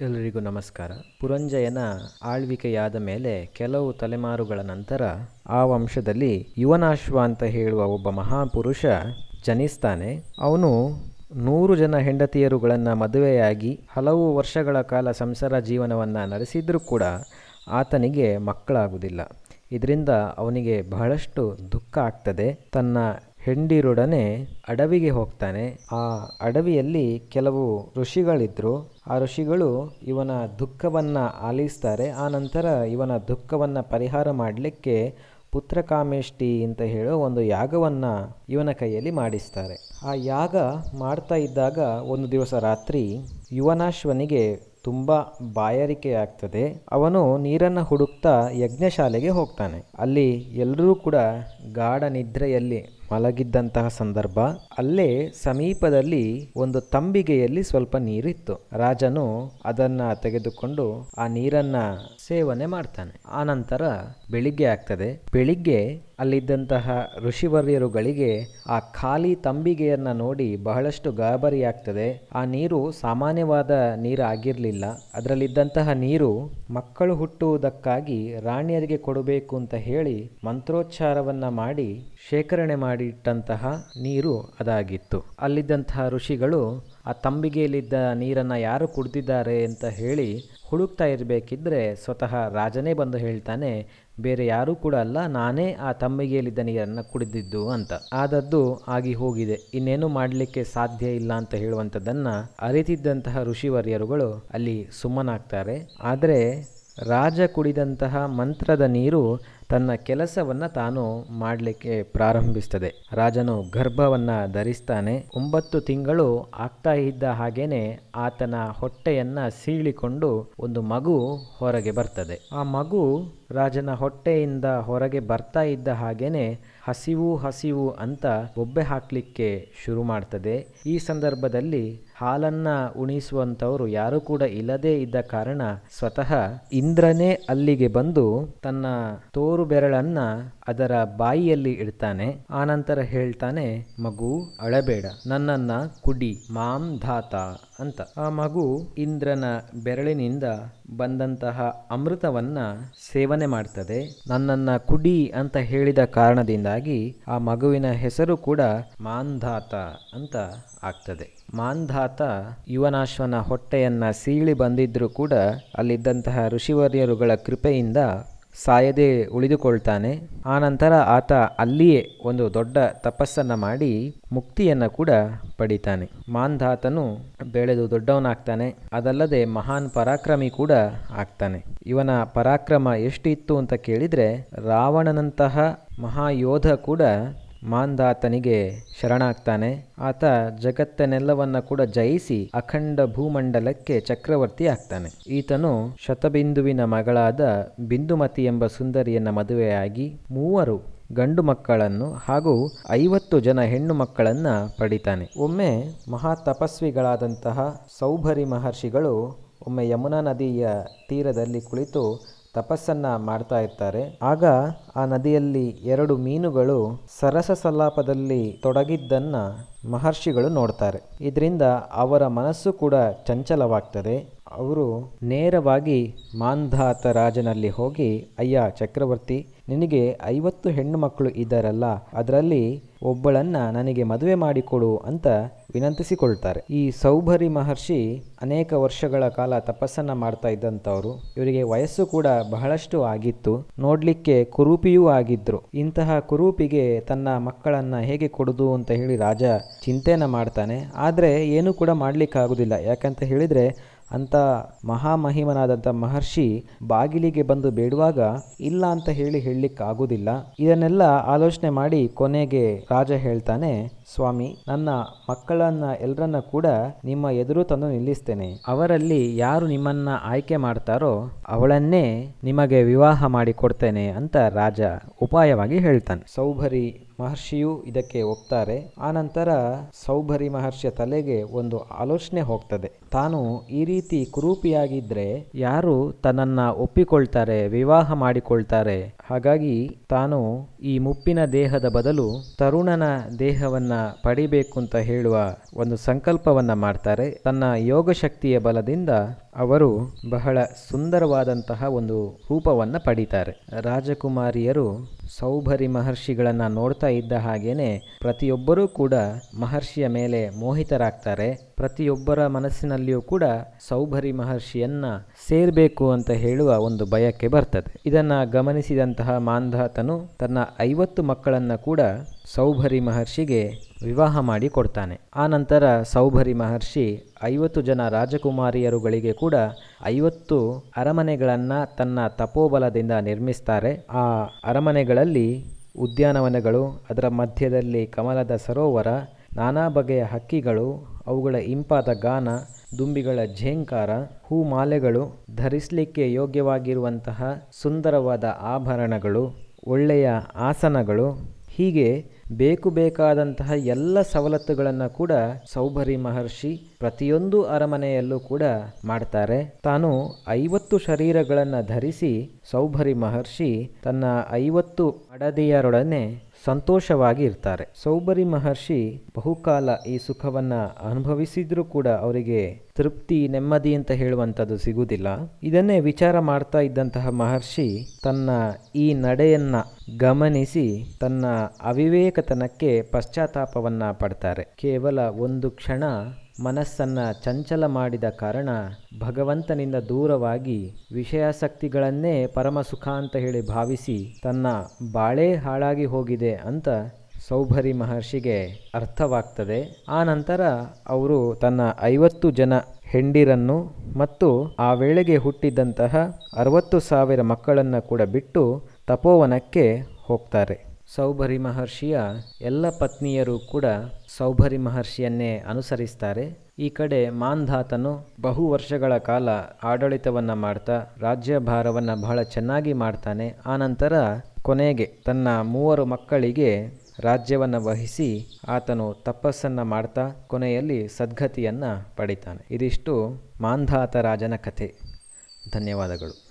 ಎಲ್ಲರಿಗೂ ನಮಸ್ಕಾರ. ಪುರಂಜಯನ ಆಳ್ವಿಕೆಯಾದ ಮೇಲೆ ಕೆಲವು ತಲೆಮಾರುಗಳ ನಂತರ ಆ ವಂಶದಲ್ಲಿ ಯುವನಾಶ್ವ ಅಂತ ಹೇಳುವ ಒಬ್ಬ ಮಹಾಪುರುಷ ಜನಿಸ್ತಾನೆ. ಅವನು ನೂರು ಜನ ಹೆಂಡತಿಯರುಗಳನ್ನು ಮದುವೆಯಾಗಿ ಹಲವು ವರ್ಷಗಳ ಕಾಲ ಸಂಸಾರ ಜೀವನವನ್ನು ನಡೆಸಿದರೂ ಕೂಡ ಆತನಿಗೆ ಮಕ್ಕಳಾಗುವುದಿಲ್ಲ. ಇದರಿಂದ ಅವನಿಗೆ ಬಹಳಷ್ಟು ದುಃಖ ಆಗ್ತದೆ. ತನ್ನ ಹೆಂಡಿರೊಡನೆ ಅಡವಿಗೆ ಹೋಗ್ತಾನೆ. ಆ ಅಡವಿಯಲ್ಲಿ ಕೆಲವು ಋಷಿಗಳಿದ್ರು. ಆ ಋಷಿಗಳು ಇವನ ದುಃಖವನ್ನು ಆಲಿಸ್ತಾರೆ. ಆ ನಂತರ ಇವನ ದುಃಖವನ್ನು ಪರಿಹಾರ ಮಾಡಲಿಕ್ಕೆ ಪುತ್ರಕಾಮೇಷ್ಟಿ ಅಂತ ಹೇಳೋ ಒಂದು ಯಾಗವನ್ನು ಇವನ ಕೈಯಲ್ಲಿ ಮಾಡಿಸ್ತಾರೆ. ಆ ಯಾಗ ಮಾಡ್ತಾ ಇದ್ದಾಗ ಒಂದು ದಿವಸ ರಾತ್ರಿ ಯುವನಾಶ್ವನಿಗೆ ತುಂಬ ಬಾಯಾರಿಕೆ ಆಗ್ತದೆ ಅವನು ನೀರನ್ನು ಹುಡುಕ್ತಾ ಯಜ್ಞಶಾಲೆಗೆ ಹೋಗ್ತಾನೆ. ಅಲ್ಲಿ ಎಲ್ಲರೂ ಕೂಡ ಗಾಢ ನಿದ್ರೆಯಲ್ಲಿ ಮಲಗಿದ್ದಂತಹ ಸಂದರ್ಭ, ಅಲ್ಲೇ ಸಮೀಪದಲ್ಲಿ ಒಂದು ತಂಬಿಗೆಯಲ್ಲಿ ಸ್ವಲ್ಪ ನೀರಿತ್ತು. ರಾಜನು ಅದನ್ನ ತೆಗೆದುಕೊಂಡು ಆ ನೀರನ್ನ ಸೇವನೆ ಮಾಡ್ತಾನೆ. ಆನಂತರ ಬೆಳಿಗ್ಗೆ ಆಗ್ತದೆ. ಬೆಳಿಗ್ಗೆ ಅಲ್ಲಿದ್ದಂತಹ ಋಷಿವರ್ಯರುಗಳಿಗೆ ಆ ಖಾಲಿ ತಂಬಿಗೆಯನ್ನ ನೋಡಿ ಬಹಳಷ್ಟು ಗಾಬರಿ ಆಗ್ತದೆ. ಆ ನೀರು ಸಾಮಾನ್ಯವಾದ ನೀರು ಆಗಿರಲಿಲ್ಲ. ಅದರಲ್ಲಿದ್ದಂತಹ ನೀರು ಮಕ್ಕಳು ಹುಟ್ಟುವುದಕ್ಕಾಗಿ ರಾಣಿಯರಿಗೆ ಕೊಡಬೇಕು ಅಂತ ಹೇಳಿ ಮಂತ್ರೋಚ್ಚಾರವನ್ನ ಮಾಡಿ ಶೇಖರಣೆ ಮಾಡಿಟ್ಟಂತಹ ನೀರು ಅದಾಗಿತ್ತು. ಅಲ್ಲಿದ್ದಂತಹ ಋಷಿಗಳು ಆ ತಂಬಿಗೆಯಲ್ಲಿದ್ದ ನೀರನ್ನು ಯಾರು ಕುಡ್ದಿದ್ದಾರೆ ಅಂತ ಹೇಳಿ ಹುಡುಕ್ತಾ ಇರಬೇಕಿದ್ರೆ ಸ್ವತಃ ರಾಜನೇ ಬಂದು ಹೇಳ್ತಾನೆ, ಬೇರೆ ಯಾರೂ ಕೂಡ ಅಲ್ಲ, ನಾನೇ ಆ ತಂಬಿಗೆಯಲ್ಲಿದ್ದ ನೀರನ್ನು ಕುಡಿದಿದ್ದು ಅಂತ. ಆದದ್ದು ಆಗಿ ಹೋಗಿದೆ. ಇನ್ನೇನು ಮಾಡಲಿಕ್ಕೆ ಸಾಧ್ಯ ಇಲ್ಲ ಅಂತ ಹೇಳುವಂಥದ್ದನ್ನು ಅರಿತಿದ್ದಂತಹ ಋಷಿವರ್ಯರುಗಳು ಅಲ್ಲಿ ಸುಮ್ಮನಾಗ್ತಾರೆ. ಆದರೆ ರಾಜ ಕುಡಿದಂತಹ ಮಂತ್ರದ ನೀರು ತನ್ನ ಕೆಲಸವನ್ನು ತಾನು ಮಾಡಲಿಕ್ಕೆ ಪ್ರಾರಂಭಿಸ್ತದೆ. ರಾಜನು ಗರ್ಭವನ್ನು ಧರಿಸ್ತಾನೆ. ಒಂಬತ್ತು ತಿಂಗಳು ಆಗ್ತಾ ಇದ್ದ ಹಾಗೇನೆ ಆತನ ಹೊಟ್ಟೆಯನ್ನು ಸೀಳಿಕೊಂಡು ಒಂದು ಮಗು ಹೊರಗೆ ಬರ್ತದೆ. ಆ ಮಗು ರಾಜನ ಹೊಟ್ಟೆಯಿಂದ ಹೊರಗೆ ಬರ್ತಾ ಇದ್ದ ಹಾಗೇನೆ ಹಸಿವು ಹಸಿವು ಅಂತ ಬೊಬ್ಬೆ ಹಾಕಲಿಕ್ಕೆ ಶುರು ಮಾಡ್ತದೆ. ಈ ಸಂದರ್ಭದಲ್ಲಿ ಹಾಲನ್ನ ಉಣಿಸುವಂಥವರು ಯಾರು ಕೂಡ ಇಲ್ಲದೇ ಇದ್ದ ಕಾರಣ ಸ್ವತಃ ಇಂದ್ರನೇ ಅಲ್ಲಿಗೆ ಬಂದು ತನ್ನ ತೋರು ಬೆರಳನ್ನ ಅದರ ಬಾಯಿಯಲ್ಲಿ ಇಡ್ತಾನೆ. ಆನಂತರ ಹೇಳ್ತಾನೆ, ಮಗು, ಅಳಬೇಡ. ನನ್ನನ್ನ ಕುಡಿ. ಮಾಂ ಧಾತ ಅಂತ. ಆ ಮಗು ಇಂದ್ರನ ಬೆರಳಿನಿಂದ ಬಂದಂತಹ ಅಮೃತವನ್ನ ಸೇವನೆ ಮಾಡ್ತದೆ. ನನ್ನನ್ನ ಕುಡಿ ಅಂತ ಹೇಳಿದ ಕಾರಣದಿಂದಾಗಿ ಆ ಮಗುವಿನ ಹೆಸರು ಕೂಡ ಮಾಂಧಾತ ಅಂತ ಆಗ್ತದೆ. ಮಾಂಧಾತ ಯುವನಾಶ್ವನ ಹೊಟ್ಟೆಯನ್ನ ಸೀಳಿ ಬಂದಿದ್ರೂ ಕೂಡ ಅಲ್ಲಿದ್ದಂತಹ ಋಷಿವರ್ಯರುಗಳ ಕೃಪೆಯಿಂದ ಸಾಯದೆ ಉಳಿದುಕೊಳ್ತಾನೆ. ಆನಂತರ ಆತ ಅಲ್ಲಿಯೇ ಒಂದು ದೊಡ್ಡ ತಪಸ್ಸನ್ನು ಮಾಡಿ ಮುಕ್ತಿಯನ್ನು ಕೂಡ ಪಡಿತಾನೆ. ಮಾಂಧಾತನು ಬೆಳೆದು ದೊಡ್ಡವನಾಗ್ತಾನೆ. ಅದಲ್ಲದೆ ಮಹಾನ್ ಪರಾಕ್ರಮಿ ಕೂಡ ಆಗ್ತಾನೆ. ಇವನ ಪರಾಕ್ರಮ ಎಷ್ಟಿತ್ತು ಅಂತ ಕೇಳಿದರೆ ರಾವಣನಂತಹ ಮಹಾಯೋಧ ಕೂಡ ಮಾಂಧಾತನಿಗೆ ಶರಣಾಗ್ತಾನೆ. ಆತ ಜಗತ್ತನ್ನೆಲ್ಲವನ್ನ ಕೂಡ ಜಯಿಸಿ ಅಖಂಡ ಭೂಮಂಡಲಕ್ಕೆ ಚಕ್ರವರ್ತಿ ಆಗ್ತಾನೆ. ಈತನು ಶತಬಿಂದುವಿನ ಮಗಳಾದ ಬಿಂದುಮತಿ ಎಂಬ ಸುಂದರಿಯನ್ನ ಮದುವೆಯಾಗಿ ಮೂವರು ಗಂಡು ಮಕ್ಕಳನ್ನು ಹಾಗೂ ಐವತ್ತು ಜನ ಹೆಣ್ಣು ಮಕ್ಕಳನ್ನ ಪಡಿತಾನೆ. ಒಮ್ಮೆ ಮಹಾ ತಪಸ್ವಿಗಳಾದಂತಹ ಸೌಭರಿ ಮಹರ್ಷಿಗಳು ಒಮ್ಮೆ ಯಮುನಾ ನದಿಯ ತೀರದಲ್ಲಿ ಕುಳಿತು ತಪಸ್ಸನ್ನ ಮಾಡ್ತಾ ಇರ್ತಾರೆ. ಆಗ ಆ ನದಿಯಲ್ಲಿ ಎರಡು ಮೀನುಗಳು ಸರಸ ಸಲ್ಲಾಪದಲ್ಲಿ ತೊಡಗಿದ್ದನ್ನ ಮಹರ್ಷಿಗಳು ನೋಡ್ತಾರೆ. ಇದರಿಂದ ಅವರ ಮನಸ್ಸು ಕೂಡ ಚಂಚಲವಾಗ್ತದೆ. ಅವರು ನೇರವಾಗಿ ಮಾಂಧಾತ ರಾಜನಲ್ಲಿ ಹೋಗಿ, ಅಯ್ಯ, ಚಕ್ರವರ್ತಿ, ನಿನಗೆ ಐವತ್ತು ಹೆಣ್ಣು ಮಕ್ಕಳು ಇದ್ದಾರಲ್ಲ, ಅದರಲ್ಲಿ ಒಬ್ಬಳನ್ನ ನನಗೆ ಮದುವೆ ಮಾಡಿಕೊಡು ಅಂತ ವಿನಂತಿಸಿಕೊಳ್ತಾರೆ. ಈ ಸೌಭರಿ ಮಹರ್ಷಿ ಅನೇಕ ವರ್ಷಗಳ ಕಾಲ ತಪಸ್ಸನ್ನ ಮಾಡ್ತಾ ಇದ್ದಂಥವ್ರು. ಇವರಿಗೆ ವಯಸ್ಸು ಕೂಡ ಬಹಳಷ್ಟು ಆಗಿತ್ತು. ನೋಡ್ಲಿಕ್ಕೆ ಕುರೂಪಿಯೂ ಆಗಿದ್ರು. ಇಂತಹ ಕುರೂಪಿಗೆ ತನ್ನ ಮಕ್ಕಳನ್ನ ಹೇಗೆ ಕೊಡುದು ಅಂತ ಹೇಳಿ ರಾಜ ಚಿಂತೆನ ಮಾಡ್ತಾನೆ. ಆದರೆ ಏನೂ ಕೂಡ ಮಾಡ್ಲಿಕ್ಕಾಗೋದಿಲ್ಲ. ಯಾಕಂತ ಹೇಳಿದರೆ ಅಂತ ಮಹಾಮಹಿಮನಾದಂಥ ಮಹರ್ಷಿ ಬಾಗಿಲಿಗೆ ಬಂದು ಬೇಡುವಾಗ ಇಲ್ಲ ಅಂತ ಹೇಳಿ ಹೇಳಲಿಕ್ಕಾಗೋದಿಲ್ಲ ಇದನ್ನೆಲ್ಲ ಆಲೋಚನೆ ಮಾಡಿ ಕೊನೆಗೆ ರಾಜ ಹೇಳ್ತಾನೆ ಸ್ವಾಮಿ, ನನ್ನ ಮಕ್ಕಳನ್ನ ಎಲ್ಲರನ್ನ ಕೂಡ ನಿಮ್ಮ ಎದುರು ತಂದು ನಿಲ್ಲಿಸ್ತೇನೆ. ಅವರಲ್ಲಿ ಯಾರು ನಿಮ್ಮನ್ನ ಆಯ್ಕೆ ಮಾಡ್ತಾರೋ ಅವಳನ್ನೇ ನಿಮಗೆ ವಿವಾಹ ಮಾಡಿ ಕೊಡ್ತೇನೆ ಅಂತ ರಾಜ ಉಪಾಯವಾಗಿ ಹೇಳ್ತಾನೆ. ಸೌಭರಿ ಮಹರ್ಷಿಯು ಇದಕ್ಕೆ ಒಪ್ತಾರೆ. ಆನಂತರ ಸೌಭರಿ ಮಹರ್ಷಿಯ ತಲೆಗೆ ಒಂದು ಆಲೋಚನೆ ಹೋಗ್ತದೆ. ತಾನು ಈ ರೀತಿ ಕುರೂಪಿಯಾಗಿದ್ರೆ ಯಾರು ತನ್ನನ್ನ ಒಪ್ಪಿಕೊಳ್ತಾರೆ, ವಿವಾಹ ಮಾಡಿಕೊಳ್ತಾರೆ? ಹಾಗಾಗಿ ತಾನು ಈ ಮುಪ್ಪಿನ ದೇಹದ ಬದಲು ತರುಣನ ದೇಹವನ್ನ ಪಡಿಬೇಕು ಅಂತ ಹೇಳುವ ಒಂದು ಸಂಕಲ್ಪವನ್ನ ಮಾಡ್ತಾರೆ. ತನ್ನ ಯೋಗ ಶಕ್ತಿಯ ಬಲದಿಂದ ಅವರು ಬಹಳ ಸುಂದರವಾದಂತಹ ಒಂದು ರೂಪವನ್ನು ಪಡೀತಾರೆ. ರಾಜಕುಮಾರಿಯರು ಸೌಭರಿ ಮಹರ್ಷಿಗಳನ್ನು ನೋಡ್ತಾ ಇದ್ದ ಹಾಗೇನೆ ಪ್ರತಿಯೊಬ್ಬರೂ ಕೂಡ ಮಹರ್ಷಿಯ ಮೇಲೆ ಮೋಹಿತರಾಗ್ತಾರೆ. ಪ್ರತಿಯೊಬ್ಬರ ಮನಸ್ಸಿನಲ್ಲಿಯೂ ಕೂಡ ಸೌಭರಿ ಮಹರ್ಷಿಯನ್ನ ಸೇರಬೇಕು ಅಂತ ಹೇಳುವ ಒಂದು ಬಯಕೆ ಬರ್ತದೆ. ಇದನ್ನ ಗಮನಿಸಿದಂತಹ ಮಾಂಧಾತನು ತನ್ನ ಐವತ್ತು ಮಕ್ಕಳನ್ನ ಕೂಡ ಸೌಭರಿ ಮಹರ್ಷಿಗೆ ವಿವಾಹ ಮಾಡಿ ಕೊಡ್ತಾನೆ. ಆನಂತರ ಸೌಭರಿ ಮಹರ್ಷಿ ಐವತ್ತು ಜನ ರಾಜಕುಮಾರಿಯರುಗಳಿಗೆ ಕೂಡ ಐವತ್ತು ಅರಮನೆಗಳನ್ನು ತನ್ನ ತಪೋಬಲದಿಂದ ನಿರ್ಮಿಸ್ತಾರೆ. ಆ ಅರಮನೆಗಳಲ್ಲಿ ಉದ್ಯಾನವನಗಳು, ಅದರ ಮಧ್ಯದಲ್ಲಿ ಕಮಲದ ಸರೋವರ, ನಾನಾ ಬಗೆಯ ಹಕ್ಕಿಗಳು, ಅವುಗಳ ಇಂಪಾದ ಗಾನ, ದುಂಬಿಗಳ ಝೇಂಕಾರ, ಹೂಮಾಲೆಗಳು, ಧರಿಸಲಿಕ್ಕೆ ಯೋಗ್ಯವಾಗಿರುವಂತಹ ಸುಂದರವಾದ ಆಭರಣಗಳು, ಒಳ್ಳೆಯ ಆಸನಗಳು, ಹೀಗೆ ಬೇಕು ಬೇಕಾದಂತಹ ಎಲ್ಲ ಸವಲತ್ತುಗಳನ್ನು ಕೂಡ ಸೌಭರಿ ಮಹರ್ಷಿ ಪ್ರತಿಯೊಂದು ಅರಮನೆಯಲ್ಲೂ ಕೂಡ ಮಾಡ್ತಾರೆ. ತಾನು ಐವತ್ತು ಶರೀರಗಳನ್ನು ಧರಿಸಿ ಸೌಭರಿ ಮಹರ್ಷಿ ತನ್ನ ಐವತ್ತು ಅಡದಿಯರೊಡನೆ ಸಂತೋಷವಾಗಿ ಇರ್ತಾರೆ. ಸೌಬರಿ ಮಹರ್ಷಿ ಬಹುಕಾಲ ಈ ಸುಖವನ್ನ ಅನುಭವಿಸಿದ್ರೂ ಕೂಡ ಅವರಿಗೆ ತೃಪ್ತಿ, ನೆಮ್ಮದಿ ಅಂತ ಹೇಳುವಂಥದ್ದು ಸಿಗುವುದಿಲ್ಲ. ಇದನ್ನೇ ವಿಚಾರ ಮಾಡ್ತಾ ಇದ್ದಂತಹ ಮಹರ್ಷಿ ತನ್ನ ಈ ನಡೆಯನ್ನ ಗಮನಿಸಿ ತನ್ನ ಅವಿವೇಕತನಕ್ಕೆ ಪಶ್ಚಾತ್ತಾಪವನ್ನು ಪಡ್ತಾರೆ. ಕೇವಲ ಒಂದು ಕ್ಷಣ ಮನಸ್ಸನ್ನು ಚಂಚಲ ಮಾಡಿದ ಕಾರಣ ಭಗವಂತನಿಂದ ದೂರವಾಗಿ ವಿಷಯಾಸಕ್ತಿಗಳನ್ನೇ ಪರಮ ಸುಖ ಅಂತ ಹೇಳಿ ಭಾವಿಸಿ ತನ್ನ ಬಾಳೆ ಹಾಳಾಗಿ ಹೋಗಿದೆ ಅಂತ ಸೌಭರಿ ಮಹರ್ಷಿಗೆ ಅರ್ಥವಾಗ್ತದೆ. ಆ ನಂತರ ಅವರು ತನ್ನ ಐವತ್ತು ಜನ ಹೆಂಡಿರನ್ನು ಮತ್ತು ಆ ವೇಳೆಗೆ ಹುಟ್ಟಿದ್ದಂತಹ ಅರವತ್ತು ಸಾವಿರ ಮಕ್ಕಳನ್ನು ಕೂಡ ಬಿಟ್ಟು ತಪೋವನಕ್ಕೆ ಹೋಗ್ತಾರೆ. ಸೌಭರಿ ಮಹರ್ಷಿಯ ಎಲ್ಲ ಪತ್ನಿಯರು ಕೂಡ ಸೌಭರಿ ಮಹರ್ಷಿಯನ್ನೇ ಅನುಸರಿಸ್ತಾರೆ. ಈ ಕಡೆ ಮಾಂಧಾತನು ಬಹು ವರ್ಷಗಳ ಕಾಲ ಆಡಳಿತವನ್ನು ಮಾಡ್ತಾ, ರಾಜ್ಯಭಾರವನ್ನು ಬಹಳ ಚೆನ್ನಾಗಿ ಮಾಡ್ತಾನೆ. ಆನಂತರ ಕೊನೆಗೆ ತನ್ನ ಮೂವರು ಮಕ್ಕಳಿಗೆ ರಾಜ್ಯವನ್ನು ವಹಿಸಿ ಆತನು ತಪಸ್ಸನ್ನು ಮಾಡ್ತಾ ಕೊನೆಯಲ್ಲಿ ಸದ್ಗತಿಯನ್ನು ಪಡಿತಾನೆ. ಇದಿಷ್ಟು ಮಾಂಧಾತ ರಾಜನ ಕಥೆ. ಧನ್ಯವಾದಗಳು.